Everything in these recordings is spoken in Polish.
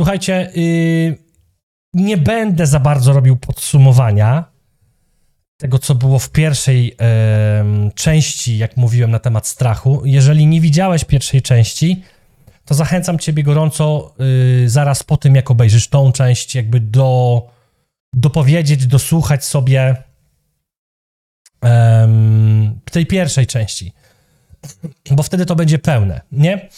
Słuchajcie, yy, nie będę za bardzo robił podsumowania tego, co było w pierwszej yy, części, jak mówiłem na temat strachu. Jeżeli nie widziałeś pierwszej części, to zachęcam ciebie gorąco yy, zaraz po tym, jak obejrzysz tą część, jakby do dopowiedzieć, dosłuchać sobie tej pierwszej części, bo wtedy to będzie pełne, nie?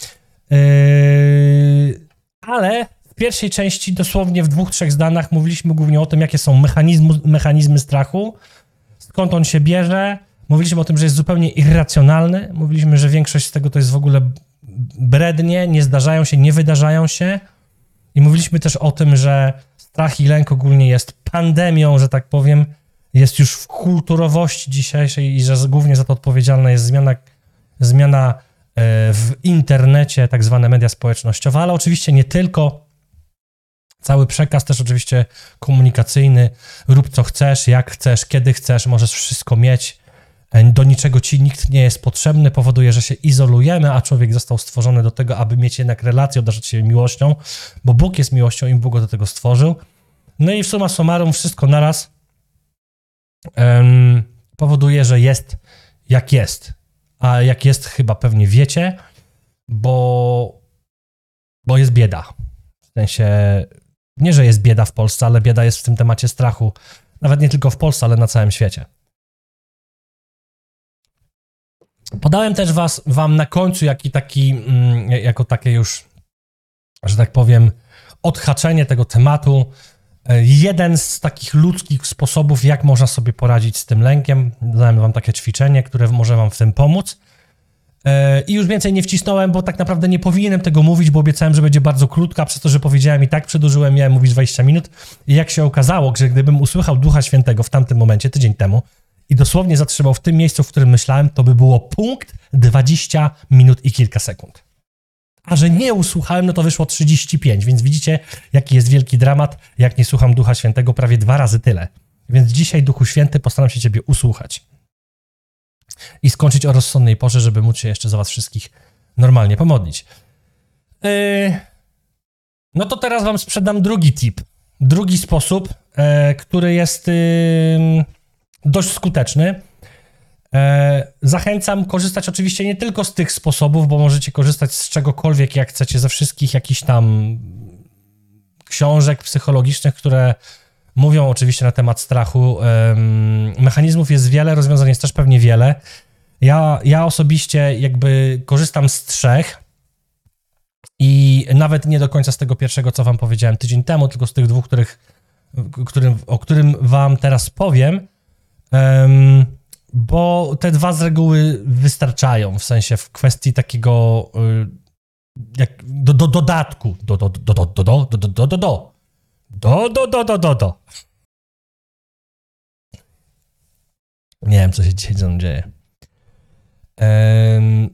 Yy, ale w pierwszej części, dosłownie w dwóch, trzech zdaniach, mówiliśmy głównie o tym, jakie są mechanizmy, mechanizmy strachu, skąd on się bierze. Mówiliśmy o tym, że jest zupełnie irracjonalny. Mówiliśmy, że większość z tego to jest w ogóle brednie, nie zdarzają się, nie wydarzają się. I mówiliśmy też o tym, że strach i lęk ogólnie jest pandemią, że tak powiem, jest już w kulturowości dzisiejszej i że głównie za to odpowiedzialna jest zmiana, zmiana e, w internecie, tak zwane media społecznościowe, ale oczywiście nie tylko. Cały przekaz też oczywiście komunikacyjny. Rób co chcesz, jak chcesz, kiedy chcesz, możesz wszystko mieć. E, do niczego ci nikt nie jest potrzebny, powoduje, że się izolujemy, a człowiek został stworzony do tego, aby mieć jednak relację, obdarzać się miłością, bo Bóg jest miłością i Bóg go do tego stworzył. No i w suma summarum wszystko naraz um, powoduje, że jest jak jest. A jak jest, chyba pewnie wiecie, bo, bo jest bieda. W sensie, nie, że jest bieda w Polsce, ale bieda jest w tym temacie strachu. Nawet nie tylko w Polsce, ale na całym świecie. Podałem też was, wam na końcu jaki taki, mm, jako takie już, że tak powiem, odhaczenie tego tematu. Jeden z takich ludzkich sposobów, jak można sobie poradzić z tym lękiem. Dałem wam takie ćwiczenie, które może wam w tym pomóc. E, I już więcej nie wcisnąłem, bo tak naprawdę nie powinienem tego mówić, bo obiecałem, że będzie bardzo krótka, przez to, że powiedziałem i tak przedłużyłem, miałem mówić 20 minut. I jak się okazało, że gdybym usłyszał Ducha Świętego w tamtym momencie, tydzień temu, i dosłownie zatrzymał w tym miejscu, w którym myślałem, to by było punkt 20 minut i kilka sekund. A że nie usłuchałem, no to wyszło 35, więc widzicie, jaki jest wielki dramat, jak nie słucham Ducha Świętego, prawie dwa razy tyle. Więc dzisiaj, Duchu Święty, postaram się Ciebie usłuchać i skończyć o rozsądnej porze, żeby móc się jeszcze za Was wszystkich normalnie pomodlić. Yy... No to teraz Wam sprzedam drugi tip. Drugi sposób, yy, który jest dość skuteczny E, zachęcam korzystać oczywiście nie tylko z tych sposobów, bo możecie korzystać z czegokolwiek, jak chcecie, ze wszystkich jakichś tam książek psychologicznych, które mówią oczywiście na temat strachu. Mechanizmów jest wiele, rozwiązań jest też pewnie wiele. Ja, ja osobiście jakby korzystam z trzech i nawet nie do końca z tego pierwszego, co wam powiedziałem tydzień temu, tylko z tych dwóch, których, którym, o którym wam teraz powiem. Bo te dwa z reguły wystarczają, w sensie w kwestii takiego y, jak do, do dodatku, do, do, do, do, do, do, do, do, do, do, do, do, do, do, do, do. Nie wiem, co się dzisiaj ze mną dzieje.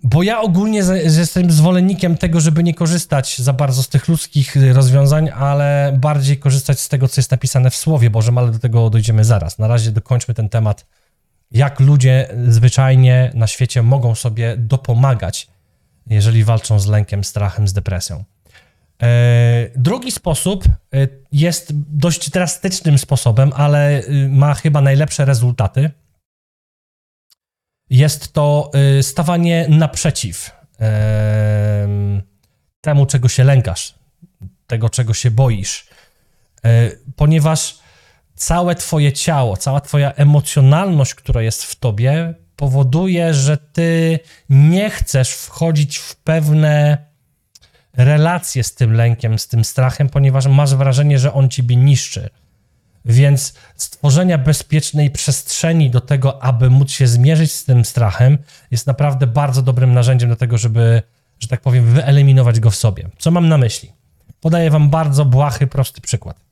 bo ja ogólnie jestem zwolennikiem tego, żeby nie korzystać za bardzo z tych ludzkich rozwiązań, ale bardziej korzystać z tego, co jest napisane w Słowie Bożym, ale do tego dojdziemy zaraz. Na razie dokończmy ten temat jak ludzie zwyczajnie na świecie mogą sobie dopomagać, jeżeli walczą z lękiem, strachem, z depresją. E, drugi sposób e, jest dość drastycznym sposobem, ale y, ma chyba najlepsze rezultaty. Jest to y, stawanie naprzeciw temu, czego się lękasz, tego, czego się boisz, e, ponieważ całe twoje ciało, cała twoja emocjonalność, która jest w tobie, powoduje, że ty nie chcesz wchodzić w pewne relacje z tym lękiem, z tym strachem, ponieważ masz wrażenie, że on ciebie niszczy. Więc stworzenia bezpiecznej przestrzeni do tego, aby móc się zmierzyć z tym strachem, jest naprawdę bardzo dobrym narzędziem do tego, żeby, że tak powiem, wyeliminować go w sobie. Co mam na myśli? Podaję wam bardzo błahy, prosty przykład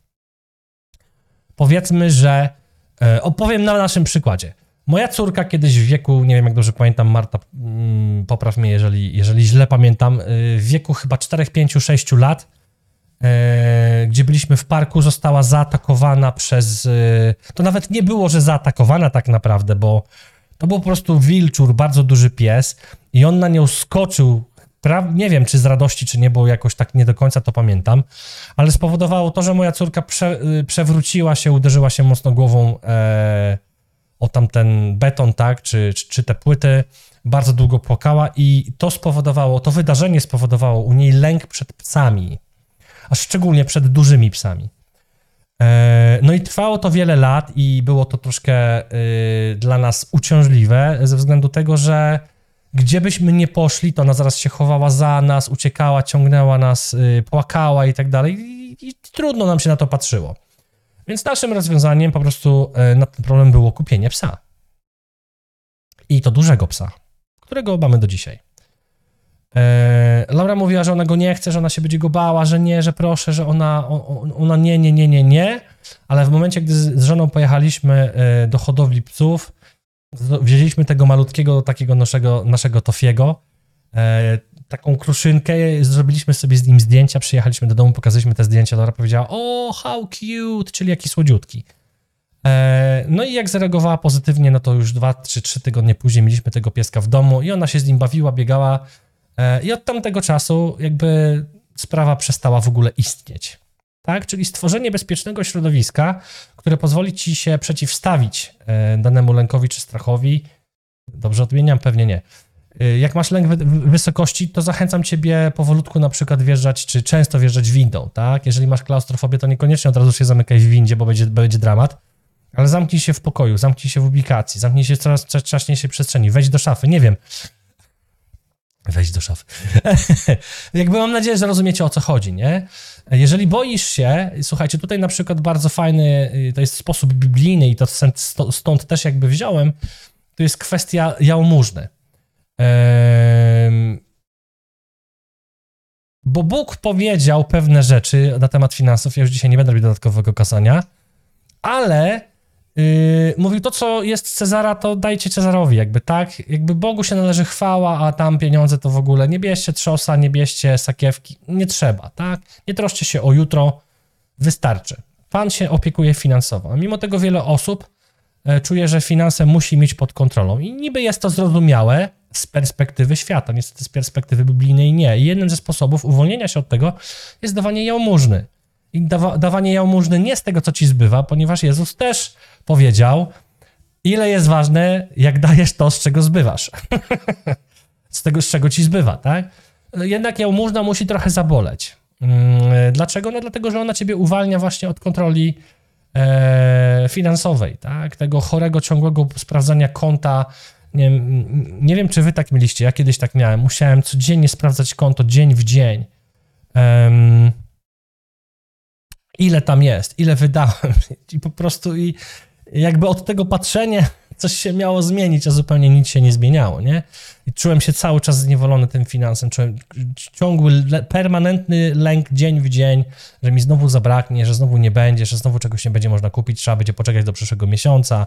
powiedzmy, że e, opowiem na naszym przykładzie. Moja córka kiedyś w wieku, nie wiem jak dobrze pamiętam, Marta, mm, popraw mnie, jeżeli, jeżeli źle pamiętam, e, w wieku chyba 4, 5, 6 lat, e, gdzie byliśmy w parku, została zaatakowana przez. To nawet nie było, że zaatakowana tak naprawdę, bo to był po prostu wilczur, bardzo duży pies, i on na nią skoczył pra- nie wiem, czy z radości, czy nie, bo jakoś tak nie do końca to pamiętam, ale spowodowało to, że moja córka prze, y, przewróciła się, uderzyła się mocno głową e, o tamten beton, tak, czy, czy, czy te płyty, bardzo długo płakała i to spowodowało, to wydarzenie spowodowało u niej lęk przed psami, a szczególnie przed dużymi psami. E, No i trwało to wiele lat i było to troszkę y, dla nas uciążliwe ze względu tego, że gdzie byśmy nie poszli, to ona zaraz się chowała za nas, uciekała, ciągnęła nas, y, płakała i tak dalej i trudno nam się na to patrzyło. Więc naszym rozwiązaniem po prostu y, na ten problem było kupienie psa. I to dużego psa, którego mamy do dzisiaj. E, Laura mówiła, że ona go nie chce, że ona się będzie go bała, że nie, że proszę, że ona, ona nie, nie, nie, nie, nie, ale w momencie, gdy z żoną pojechaliśmy e, do hodowli psów, wzięliśmy tego malutkiego, takiego naszego, naszego Tofiego, e, taką kruszynkę, zrobiliśmy sobie z nim zdjęcia, przyjechaliśmy do domu, pokazaliśmy te zdjęcia, Laura powiedziała, o, how cute, czyli jaki słodziutki. E, No i jak zareagowała pozytywnie, no to już dwa, trzy, trzy tygodnie później mieliśmy tego pieska w domu i ona się z nim bawiła, biegała e, i od tamtego czasu jakby sprawa przestała w ogóle istnieć. Tak? Czyli stworzenie bezpiecznego środowiska, które pozwoli ci się przeciwstawić e, danemu lękowi czy strachowi. Dobrze odmieniam? Pewnie nie. E, Jak masz lęk wy- wy- wysokości, to zachęcam ciebie powolutku na przykład wjeżdżać, czy często wjeżdżać windą, tak? Jeżeli masz klaustrofobię, to niekoniecznie od razu się zamykaj w windzie, bo będzie, będzie dramat. Ale zamknij się w pokoju, zamknij się w ubikacji, zamknij się w coraz czaśniejszej przestrzeni, wejdź do szafy, nie wiem. Wejdź do szafy. Jakby mam nadzieję, że rozumiecie o co chodzi, nie? Jeżeli boisz się, słuchajcie, tutaj na przykład bardzo fajny, y, to jest sposób biblijny i to stąd też jakby wziąłem, to jest kwestia jałmużny. Bo Bóg powiedział pewne rzeczy na temat finansów, ja już dzisiaj nie będę robił dodatkowego kasania, ale yy, mówił to, co jest Cezara, to dajcie Cezarowi, jakby tak, jakby Bogu się należy chwała, a tam pieniądze to w ogóle. Nie bierzcie trzosa, nie bierzcie sakiewki, nie trzeba, tak, nie troszcie się o jutro, wystarczy. Pan się opiekuje finansowo, a mimo tego wiele osób e, czuje, że finanse musi mieć pod kontrolą. I niby jest to zrozumiałe z perspektywy świata, niestety z perspektywy biblijnej nie. I jednym ze sposobów uwolnienia się od tego jest dawanie jałmużny. I dawa, dawanie jałmużny nie z tego, co ci zbywa, ponieważ Jezus też powiedział, ile jest ważne, jak dajesz to, z czego zbywasz. z tego, z czego ci zbywa, tak? Jednak jałmużna musi trochę zaboleć. Mm, Dlaczego? No dlatego, że ona ciebie uwalnia właśnie od kontroli e, finansowej, tak? Tego chorego, ciągłego sprawdzania konta. Nie, nie wiem, czy wy tak mieliście, ja kiedyś tak miałem. Musiałem codziennie sprawdzać konto, dzień w dzień. Em, ile tam jest, ile wydałem. I po prostu i jakby od tego patrzenia coś się miało zmienić, a zupełnie nic się nie zmieniało, nie? I czułem się cały czas zniewolony tym finansem, czułem ciągły, permanentny lęk dzień w dzień, że mi znowu zabraknie, że znowu nie będzie, że znowu czegoś nie będzie można kupić, trzeba będzie poczekać do przyszłego miesiąca,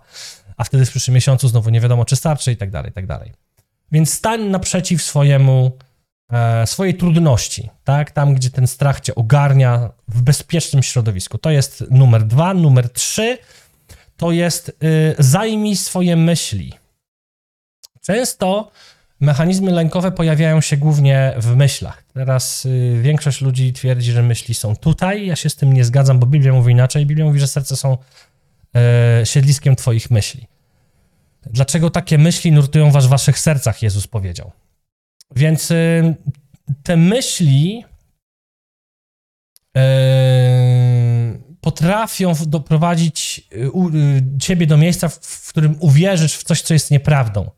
a wtedy w przyszłym miesiącu znowu nie wiadomo, czy starczy i tak dalej, i tak dalej. Więc stań naprzeciw swojemu, e, swojej trudności, tak? Tam, gdzie ten strach cię ogarnia w bezpiecznym środowisku. To jest numer dwa. Numer trzy to jest y, zajmij swoje myśli. Często mechanizmy lękowe pojawiają się głównie w myślach. Teraz y, większość ludzi twierdzi, że myśli są tutaj. Ja się z tym nie zgadzam, bo Biblia mówi inaczej. Biblia mówi, że serce są e, siedliskiem twoich myśli. Dlaczego takie myśli nurtują was w waszych sercach, Jezus powiedział. Więc y, te myśli e, potrafią doprowadzić y, y, ciebie do miejsca, w, którym uwierzysz w coś, co jest nieprawdą.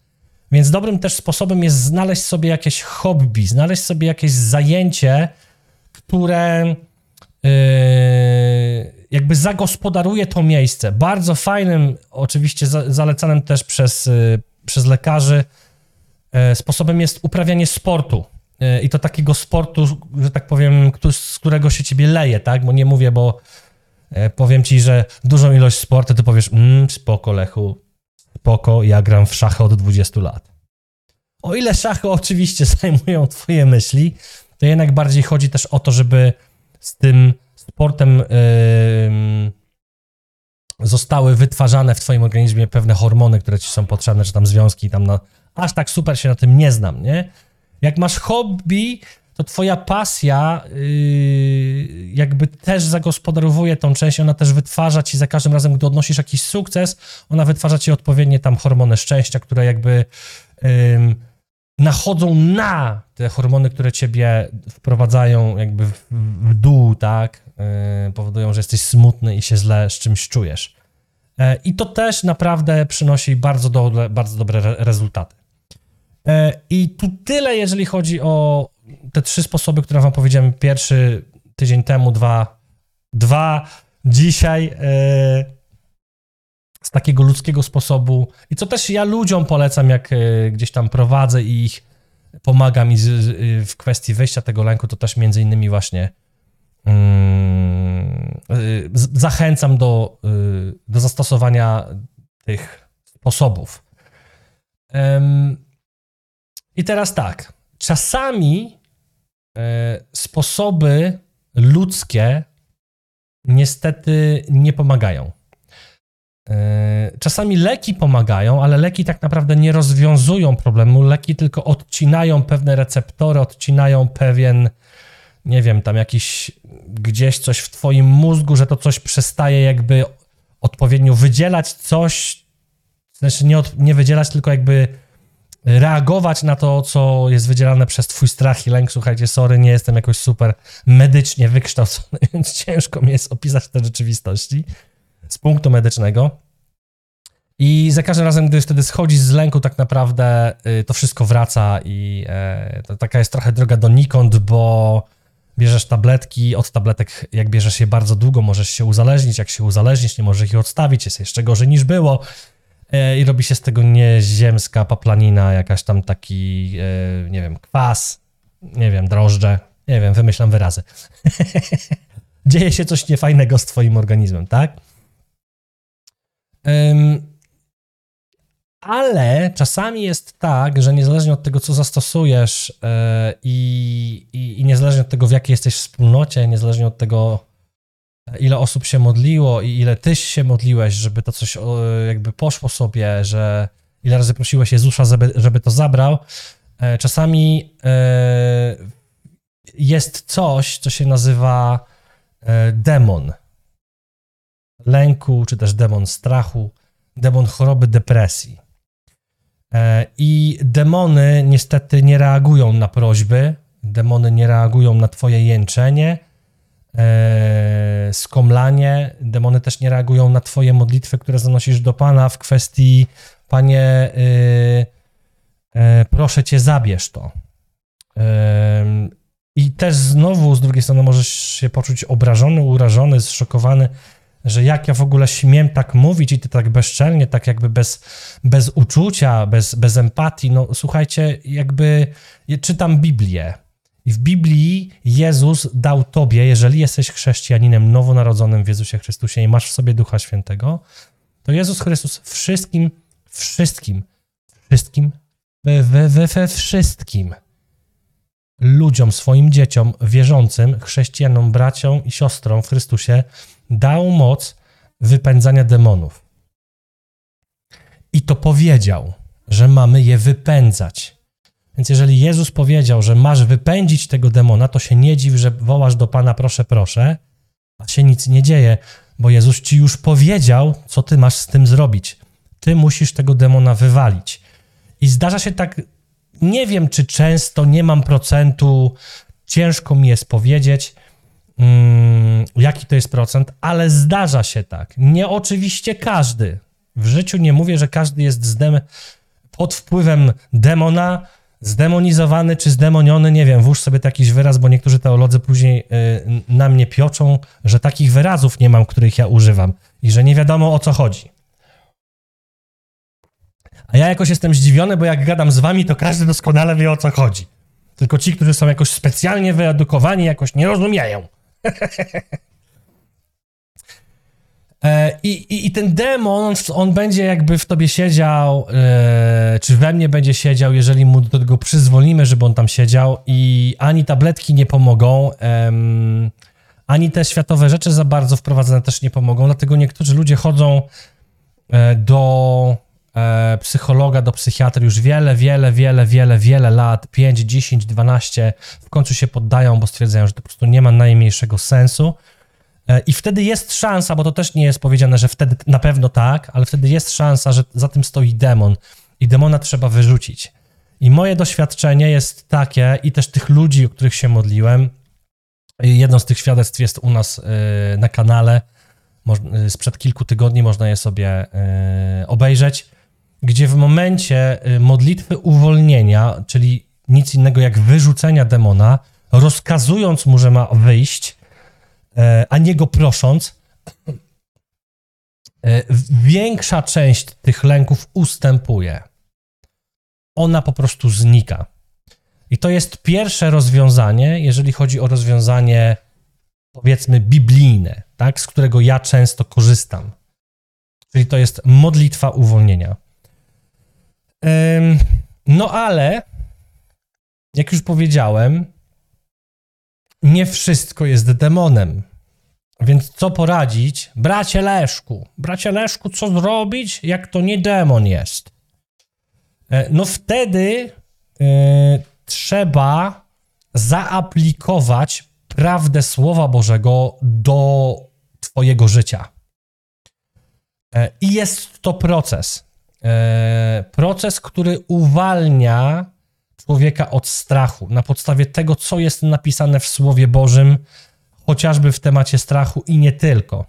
Więc dobrym też sposobem jest znaleźć sobie jakieś hobby, znaleźć sobie jakieś zajęcie, które yy, jakby zagospodaruje to miejsce. Bardzo fajnym, oczywiście za, zalecanym też przez, przez lekarzy, sposobem jest uprawianie sportu. I to takiego sportu, że tak powiem, z którego się ciebie leje, tak? Bo nie mówię, bo powiem ci, że dużą ilość sportu, ty powiesz, mmm, spoko Lechu, spoko, ja gram w szachy od 20 lat. O ile szachy oczywiście zajmują twoje myśli, to jednak bardziej chodzi też o to, żeby z tym sportem ym, zostały wytwarzane w twoim organizmie pewne hormony, które ci są potrzebne, czy tam związki, tam na... Aż tak super się na tym nie znam, nie? Jak masz hobby, to twoja pasja yy, jakby też zagospodarowuje tą część, ona też wytwarza ci za każdym razem, gdy odnosisz jakiś sukces, ona wytwarza ci odpowiednie tam hormony szczęścia, które jakby yy, nachodzą na te hormony, które ciebie wprowadzają jakby w, w dół, tak, yy, powodują, że jesteś smutny i się źle z czymś czujesz. Yy, I to też naprawdę przynosi bardzo dobre, bardzo dobre re rezultaty. Yy, I tu tyle, jeżeli chodzi o te trzy sposoby, które wam powiedziałem pierwszy tydzień temu, dwa, dwa dzisiaj yy, z takiego ludzkiego sposobu i co też ja ludziom polecam, jak yy, gdzieś tam prowadzę i ich pomagam i z, yy, w kwestii wyjścia tego lęku, to też między innymi właśnie yy, zachęcam do, do zastosowania tych sposobów. I teraz tak, czasami E, sposoby ludzkie niestety nie pomagają. E, czasami leki pomagają, ale leki tak naprawdę nie rozwiązują problemu. Leki tylko odcinają pewne receptory, odcinają pewien, nie wiem, tam jakiś gdzieś coś w Twoim mózgu, że to coś przestaje jakby odpowiednio wydzielać coś, znaczy nie, od, nie wydzielać, tylko jakby reagować na to, co jest wydzielane przez twój strach i lęk. Słuchajcie, sorry, nie jestem jakoś super medycznie wykształcony, więc ciężko mi jest opisać te rzeczywistości z punktu medycznego. I za każdym razem, gdy wtedy schodzi z lęku, tak naprawdę y, to wszystko wraca i e, to taka jest trochę droga donikąd, bo bierzesz tabletki, od tabletek jak bierzesz je bardzo długo, możesz się uzależnić, jak się uzależnić, nie możesz ich odstawić, jest jeszcze gorzej niż było. E, i robi się z tego nieziemska paplanina, jakaś tam taki, e, nie wiem, kwas, nie wiem, drożdże, nie wiem, wymyślam wyrazy. Dzieje się coś niefajnego z twoim organizmem, tak? ale czasami jest tak, że niezależnie od tego, co zastosujesz e, i, i, i niezależnie od tego, w jakiej jesteś wspólnocie, niezależnie od tego, ile osób się modliło i ile tyś się modliłeś, żeby to coś jakby poszło sobie, że ile razy prosiłeś Jezusa, żeby, żeby to zabrał. E, czasami e, jest coś, co się nazywa e, demon lęku, czy też demon strachu, demon choroby depresji. I demony niestety nie reagują na prośby, demony nie reagują na Twoje jęczenie, e, skomlanie. Demony też nie reagują na Twoje modlitwy, które zanosisz do Pana w kwestii, Panie, e, e, proszę Cię, zabierz to. E, I też znowu z drugiej strony możesz się poczuć obrażony, urażony, zszokowany, że jak ja w ogóle śmiem tak mówić i ty tak bezczelnie, tak jakby bez, bez uczucia, bez, bez empatii. No słuchajcie, jakby czytam Biblię i w Biblii Jezus dał tobie, jeżeli jesteś chrześcijaninem nowonarodzonym w Jezusie Chrystusie i masz w sobie Ducha Świętego, to Jezus Chrystus wszystkim, wszystkim, wszystkim, we, we, we, we wszystkim ludziom, swoim dzieciom, wierzącym, chrześcijanom, braciom i siostrom w Chrystusie dał moc wypędzania demonów. I to powiedział, że mamy je wypędzać. Więc jeżeli Jezus powiedział, że masz wypędzić tego demona, to się nie dziw, że wołasz do Pana proszę, proszę, a się nic nie dzieje, bo Jezus ci już powiedział, co ty masz z tym zrobić. Ty musisz tego demona wywalić. I zdarza się tak, nie wiem czy często, nie mam procentu, ciężko mi jest powiedzieć, mm, jaki to jest procent, ale zdarza się tak. Nie oczywiście każdy. W życiu nie mówię, że każdy jest zdem pod wpływem demona, zdemonizowany czy zdemoniony, nie wiem, włóż sobie jakiś wyraz, bo niektórzy teolodzy później y, na mnie pioczą, że takich wyrazów nie mam, których ja używam i że nie wiadomo o co chodzi. A ja jakoś jestem zdziwiony, bo jak gadam z wami, to każdy doskonale wie o co chodzi. Tylko ci, którzy są jakoś specjalnie wyedukowani, jakoś nie rozumieją. E, I, i, I, ten demon, on będzie jakby w tobie siedział, e, czy we mnie będzie siedział, jeżeli mu do tego przyzwolimy, żeby on tam siedział. I ani tabletki nie pomogą, ani te światowe rzeczy za bardzo wprowadzone też nie pomogą, dlatego niektórzy ludzie chodzą e, do e, psychologa do psychiatry już wiele, wiele, wiele, wiele, wiele lat, 5, 10, 12, w końcu się poddają, bo stwierdzają, że to po prostu nie ma najmniejszego sensu. E, I wtedy jest szansa, bo to też nie jest powiedziane, że wtedy na pewno tak, ale wtedy jest szansa, że za tym stoi demon i demona trzeba wyrzucić. I moje doświadczenie jest takie, i też tych ludzi, o których się modliłem, jedno z tych świadectw jest u nas e, na kanale, e, sprzed kilku tygodni można je sobie obejrzeć, gdzie w momencie modlitwy uwolnienia, czyli nic innego jak wyrzucenia demona, rozkazując mu, że ma wyjść, a nie go prosząc, e, większa część tych lęków ustępuje. Ona po prostu znika. I to jest pierwsze rozwiązanie, jeżeli chodzi o rozwiązanie, powiedzmy, biblijne, tak, z którego ja często korzystam. Czyli to jest modlitwa uwolnienia. No ale, jak już powiedziałem, nie wszystko jest demonem. Więc co poradzić? Bracie Leszku, bracie Leszku, co zrobić, jak to nie demon jest? E, no wtedy y, trzeba zaaplikować prawdę Słowa Bożego do Twojego życia. E, I jest to proces. Proces, który uwalnia człowieka od strachu na podstawie tego, co jest napisane w Słowie Bożym, chociażby w temacie strachu i nie tylko.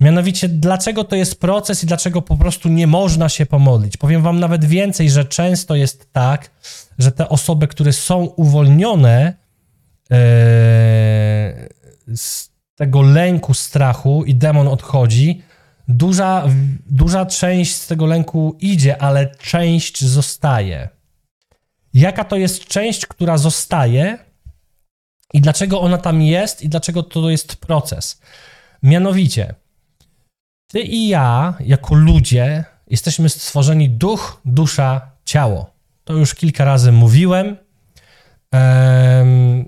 Mianowicie, dlaczego to jest proces i dlaczego po prostu nie można się pomodlić? Powiem Wam nawet więcej, że często jest tak, że te osoby, które są uwolnione yy, z tego lęku, strachu i demon odchodzi, duża, duża część z tego lęku idzie, ale część zostaje jaka to jest część, która zostaje i dlaczego ona tam jest i dlaczego to jest proces. Mianowicie, ty i ja, jako ludzie, jesteśmy stworzeni duch, dusza, ciało. To już kilka razy mówiłem. Um,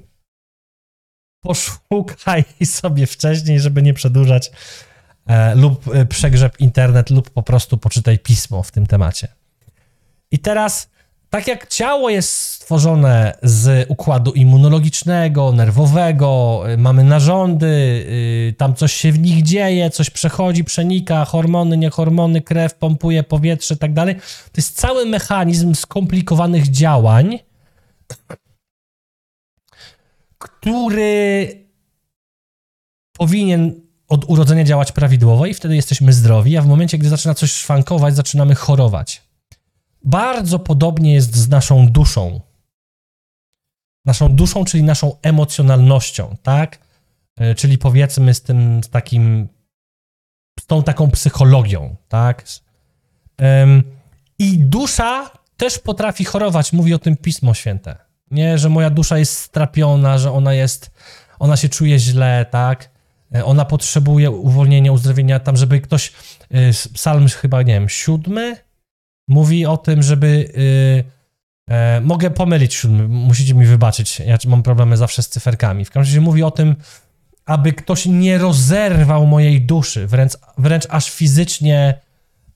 poszukaj sobie wcześniej, żeby nie przedłużać, e, lub e, przegrzeb internet, lub po prostu poczytaj pismo w tym temacie. I teraz tak jak ciało jest stworzone z układu immunologicznego, nerwowego, y, mamy narządy, y, tam coś się w nich dzieje, coś przechodzi, przenika, hormony, nie hormony, krew pompuje powietrze i tak dalej. To jest cały mechanizm skomplikowanych działań, który powinien od urodzenia działać prawidłowo i wtedy jesteśmy zdrowi, a w momencie, gdy zaczyna coś szwankować, zaczynamy chorować bardzo podobnie jest z naszą duszą. Naszą duszą, czyli naszą emocjonalnością, tak? E, czyli powiedzmy z tym z takim, z tą taką psychologią, tak? I dusza też potrafi chorować, mówi o tym Pismo Święte. Nie, że moja dusza jest strapiona, że ona jest, ona się czuje źle, tak? E, ona potrzebuje uwolnienia, uzdrowienia, tam, żeby ktoś, e, psalm chyba, nie wiem, siódmy, mówi o tym, żeby. Yy, mogę pomylić siódmy, musicie mi wybaczyć. Ja mam problemy zawsze z cyferkami. W każdym razie mówi o tym, aby ktoś nie rozerwał mojej duszy, wręcz, wręcz aż fizycznie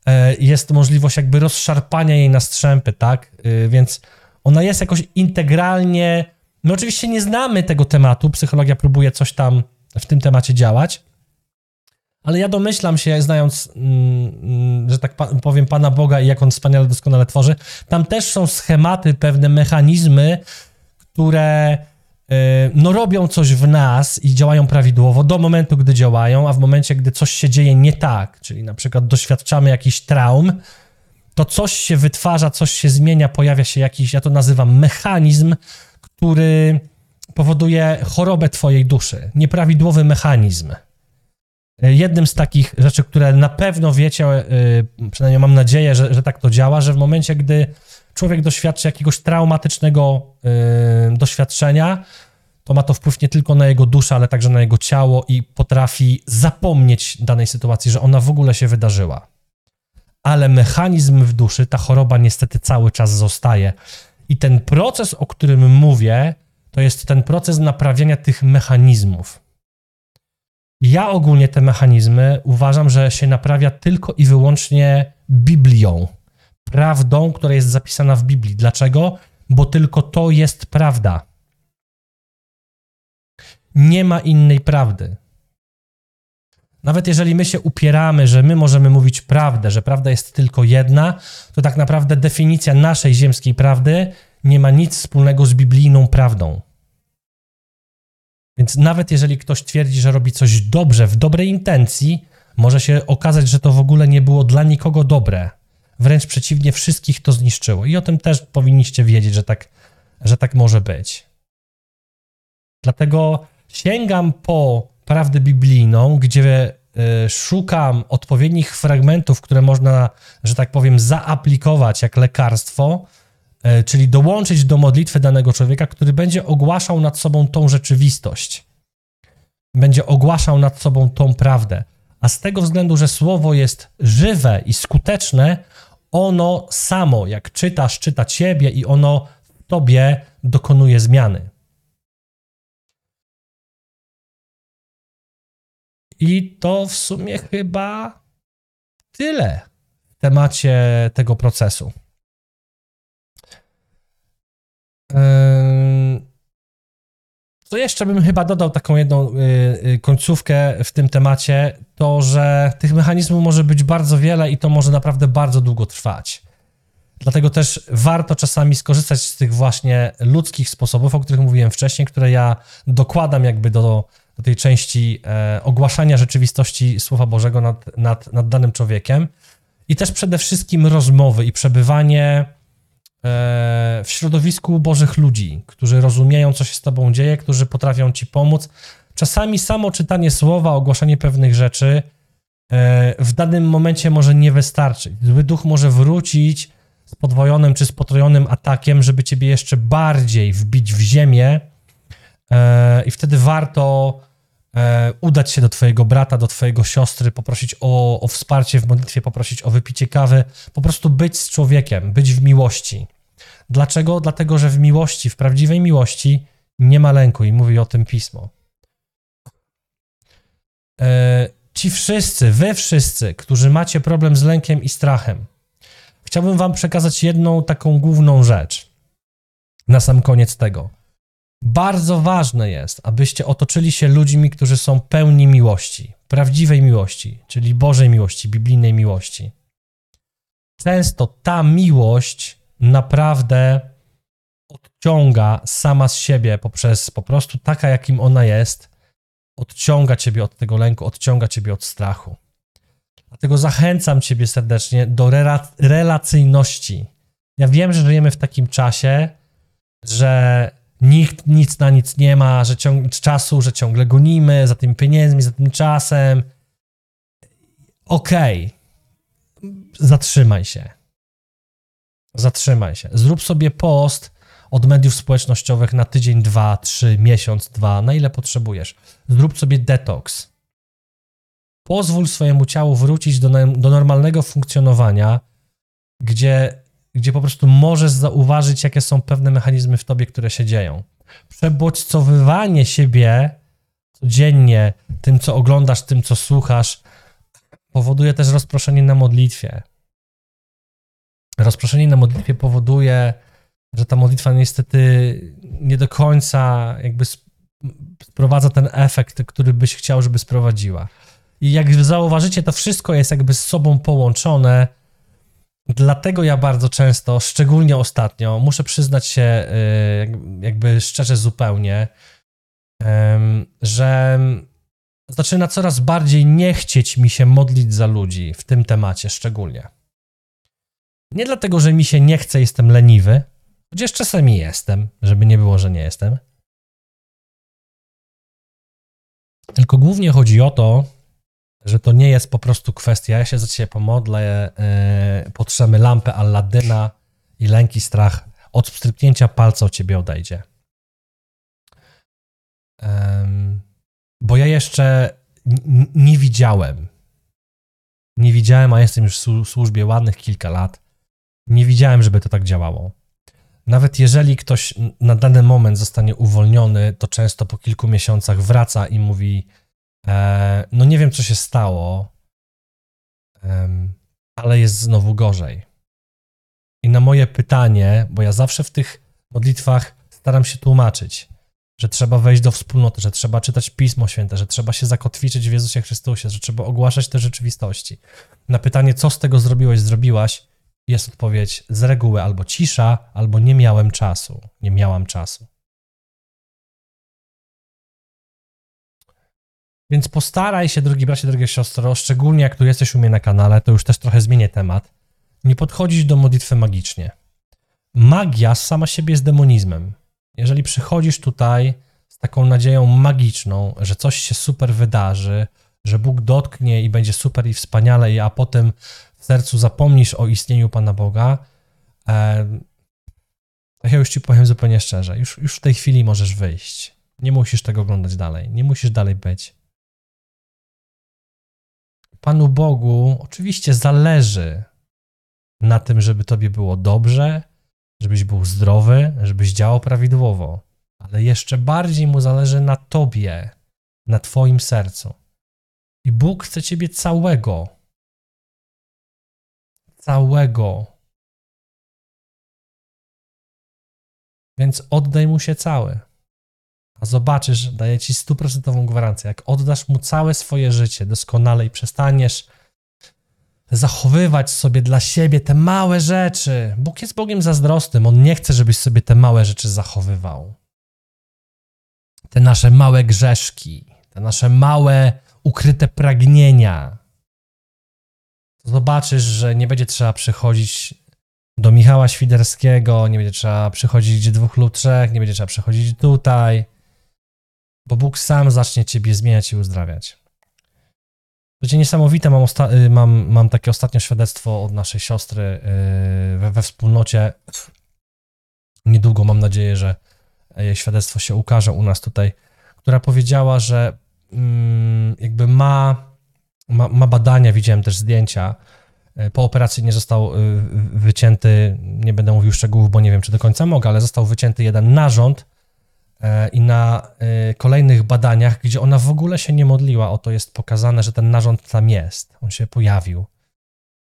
e, jest możliwość jakby rozszarpania jej na strzępy, tak? E, więc ona jest jakoś integralnie. My oczywiście nie znamy tego tematu, psychologia próbuje coś tam w tym temacie działać, ale ja domyślam się, znając, mm, mm, że tak powiem, Pana Boga i jak On wspaniale, doskonale tworzy, tam też są schematy, pewne mechanizmy, które y, no, robią coś w nas i działają prawidłowo do momentu, gdy działają, a w momencie, gdy coś się dzieje nie tak, czyli na przykład doświadczamy jakichś traum, to coś się wytwarza, coś się zmienia, pojawia się jakiś, ja to nazywam mechanizm, który powoduje chorobę Twojej duszy. Nieprawidłowy mechanizm. Jednym z takich rzeczy, które na pewno wiecie, y, przynajmniej mam nadzieję, że, że tak to działa, że w momencie, gdy człowiek doświadczy jakiegoś traumatycznego y, doświadczenia, to ma to wpływ nie tylko na jego duszę, ale także na jego ciało i potrafi zapomnieć danej sytuacji, że ona w ogóle się wydarzyła. Ale mechanizm w duszy, ta choroba niestety cały czas zostaje. I ten proces, o którym mówię, to jest ten proces naprawiania tych mechanizmów. Ja ogólnie te mechanizmy uważam, że się naprawia tylko i wyłącznie Biblią. prawdą, która jest zapisana w Biblii. Dlaczego? Bo tylko to jest prawda. Nie ma innej prawdy. Nawet jeżeli my się upieramy, że my możemy mówić prawdę, że prawda jest tylko jedna, to tak naprawdę definicja naszej ziemskiej prawdy nie ma nic wspólnego z biblijną prawdą. Więc nawet jeżeli ktoś twierdzi, że robi coś dobrze, w dobrej intencji, może się okazać, że to w ogóle nie było dla nikogo dobre. Wręcz przeciwnie, wszystkich to zniszczyło. I o tym też powinniście wiedzieć, że tak, że tak może być. Dlatego sięgam po prawdę biblijną, gdzie y, szukam odpowiednich fragmentów, które można, że tak powiem, zaaplikować jak lekarstwo, czyli dołączyć do modlitwy danego człowieka, który będzie ogłaszał nad sobą tą rzeczywistość. Będzie ogłaszał nad sobą tą prawdę. A z tego względu, że słowo jest żywe i skuteczne, ono samo, jak czytasz, czyta ciebie i ono w tobie dokonuje zmiany. I to w sumie chyba tyle w temacie tego procesu. Co jeszcze bym chyba dodał taką jedną y, y, końcówkę w tym temacie, to że tych mechanizmów może być bardzo wiele i to może naprawdę bardzo długo trwać. Dlatego też warto czasami skorzystać z tych właśnie ludzkich sposobów, o których mówiłem wcześniej, które ja dokładam jakby do, do tej części e, ogłaszania rzeczywistości Słowa Bożego nad, nad, nad danym człowiekiem. I też przede wszystkim rozmowy i przebywanie w środowisku Bożych ludzi, którzy rozumieją, co się z Tobą dzieje, którzy potrafią Ci pomóc. Czasami samo czytanie słowa, ogłaszanie pewnych rzeczy e, w danym momencie może nie wystarczyć. Zły duch może wrócić z podwojonym czy z potrojonym atakiem, żeby Ciebie jeszcze bardziej wbić w ziemię, e, i wtedy warto e, udać się do Twojego brata, do Twojego siostry, poprosić o, o wsparcie w modlitwie, poprosić o wypicie kawy, po prostu być z człowiekiem, być w miłości. Dlaczego? Dlatego, że w miłości, w prawdziwej miłości nie ma lęku i mówi o tym pismo. E, ci wszyscy, wy wszyscy, którzy macie problem z lękiem i strachem, chciałbym Wam przekazać jedną taką główną rzecz na sam koniec tego. Bardzo ważne jest, abyście otoczyli się ludźmi, którzy są pełni miłości, prawdziwej miłości, czyli Bożej miłości, biblijnej miłości. Często ta miłość naprawdę odciąga sama z siebie poprzez po prostu taka, jakim ona jest, odciąga ciebie od tego lęku, odciąga ciebie od strachu. Dlatego zachęcam ciebie serdecznie do relacyjności. Ja wiem, że żyjemy w takim czasie, że nikt nic na nic nie ma, że ciąg- czasu, że ciągle gonimy za tymi pieniędzmi, za tym czasem. Okej, okay. zatrzymaj się. Zatrzymaj się. Zrób sobie post od mediów społecznościowych na tydzień, dwa, trzy, miesiąc, dwa, na ile potrzebujesz. Zrób sobie detoks. Pozwól swojemu ciału wrócić do, do normalnego funkcjonowania, gdzie gdzie po prostu możesz zauważyć, jakie są pewne mechanizmy w tobie, które się dzieją. Przebodźcowywanie siebie codziennie tym, co oglądasz, tym, co słuchasz, powoduje też rozproszenie na modlitwie. Rozproszenie na modlitwie powoduje, że ta modlitwa niestety nie do końca jakby sprowadza ten efekt, który byś chciał, żeby sprowadziła. I jak zauważycie, to wszystko jest jakby z sobą połączone Dlatego ja bardzo często, szczególnie ostatnio, muszę przyznać się y, jakby szczerze zupełnie, że zaczyna coraz bardziej nie chcieć mi się modlić za ludzi w tym temacie szczególnie. Nie dlatego, że mi się nie chce, jestem leniwy, chociaż czasami jestem, żeby nie było, że nie jestem. Tylko głównie chodzi o to, że to nie jest po prostu kwestia, ja się za ciebie pomodlę, yy, potrzemy lampę Alladyna i lęki strach od stryknięcia palca od ciebie odejdzie. Bo ja jeszcze nie widziałem, nie widziałem, a jestem już w służbie ładnych kilka lat, nie widziałem, żeby to tak działało. Nawet jeżeli ktoś na dany moment zostanie uwolniony, to często po kilku miesiącach wraca i mówi: E, no nie wiem, co się stało, ale jest znowu gorzej. na moje pytanie, bo ja zawsze w tych modlitwach staram się tłumaczyć, że trzeba wejść do wspólnoty, że trzeba czytać Pismo Święte, że trzeba się zakotwiczyć w Jezusie Chrystusie, że trzeba ogłaszać te rzeczywistości. Na pytanie, co z tego zrobiłeś, zrobiłaś, jest odpowiedź z reguły albo cisza, albo nie miałem czasu. Nie miałam czasu. Więc postaraj się, drogi bracie, drogie siostro, szczególnie jak tu jesteś u mnie na kanale, to już też trochę zmienię temat, nie podchodzić do modlitwy magicznie. Magia sama siebie jest demonizmem. Jeżeli przychodzisz tutaj z taką nadzieją magiczną, że coś się super wydarzy, że Bóg dotknie i będzie super i wspaniale, a potem w sercu zapomnisz o istnieniu Pana Boga, e, tak ja już ci powiem zupełnie szczerze, już, już w tej chwili możesz wyjść. Nie musisz tego oglądać dalej, nie musisz dalej być. Panu Bogu oczywiście zależy na tym, żeby tobie było dobrze, żebyś był zdrowy, żebyś działał prawidłowo, ale jeszcze bardziej mu zależy na tobie, na twoim sercu. I Bóg chce ciebie całego. Całego. Więc oddaj mu się cały. A zobaczysz, daję ci stuprocentową gwarancję. Jak oddasz mu całe swoje życie doskonale i przestaniesz zachowywać sobie dla siebie te małe rzeczy. Bóg jest Bogiem zazdrosnym. On nie chce, żebyś sobie te małe rzeczy zachowywał. Te nasze małe grzeszki, te nasze małe, ukryte pragnienia. Zobaczysz, że nie będzie trzeba przychodzić do Michała Świderskiego, nie będzie trzeba przychodzić dwóch lub trzech, nie będzie trzeba przychodzić tutaj, bo Bóg sam zacznie ciebie zmieniać i uzdrawiać. Będzie niesamowite, mam, y, mam, mam takie ostatnie świadectwo od naszej siostry yy, we, we wspólnocie. Niedługo mam nadzieję, że jej świadectwo się ukaże u nas tutaj, która powiedziała, że mm, jakby ma, ma, ma badania, widziałem też zdjęcia. y, Po operacji nie został y, wycięty, nie będę mówił szczegółów, bo nie wiem, czy do końca mogę, ale został wycięty jeden narząd i na y, kolejnych badaniach, gdzie ona w ogóle się nie modliła, o to jest pokazane, że ten narząd tam jest. On się pojawił.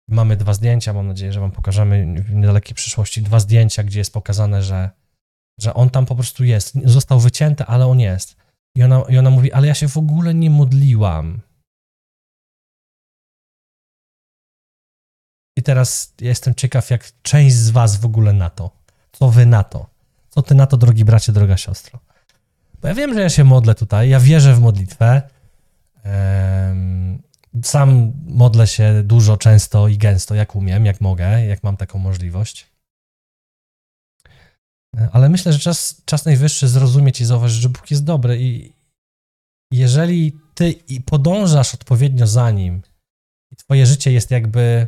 Mamy dwa zdjęcia, mam nadzieję, że wam pokażemy w niedalekiej przyszłości dwa zdjęcia, gdzie jest pokazane, że, że on tam po prostu jest. Został wycięty, ale on jest. I ona, I ona mówi, ale ja się w ogóle nie modliłam. I teraz jestem ciekaw, jak część z was w ogóle na to. Co wy na to? Co ty na to, drogi bracie, droga siostro? Bo ja wiem, że ja się modlę tutaj, ja wierzę w modlitwę. Sam modlę się dużo, często i gęsto, jak umiem, jak mogę, jak mam taką możliwość. Ale myślę, że czas, czas najwyższy zrozumieć i zauważyć, że Bóg jest dobry i jeżeli ty i podążasz odpowiednio za Nim i twoje życie jest jakby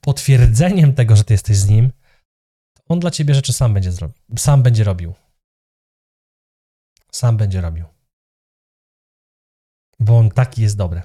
potwierdzeniem tego, że ty jesteś z Nim, to On dla ciebie rzeczy sam będzie sam będzie robił. Sam będzie robił. Bo On taki jest dobry.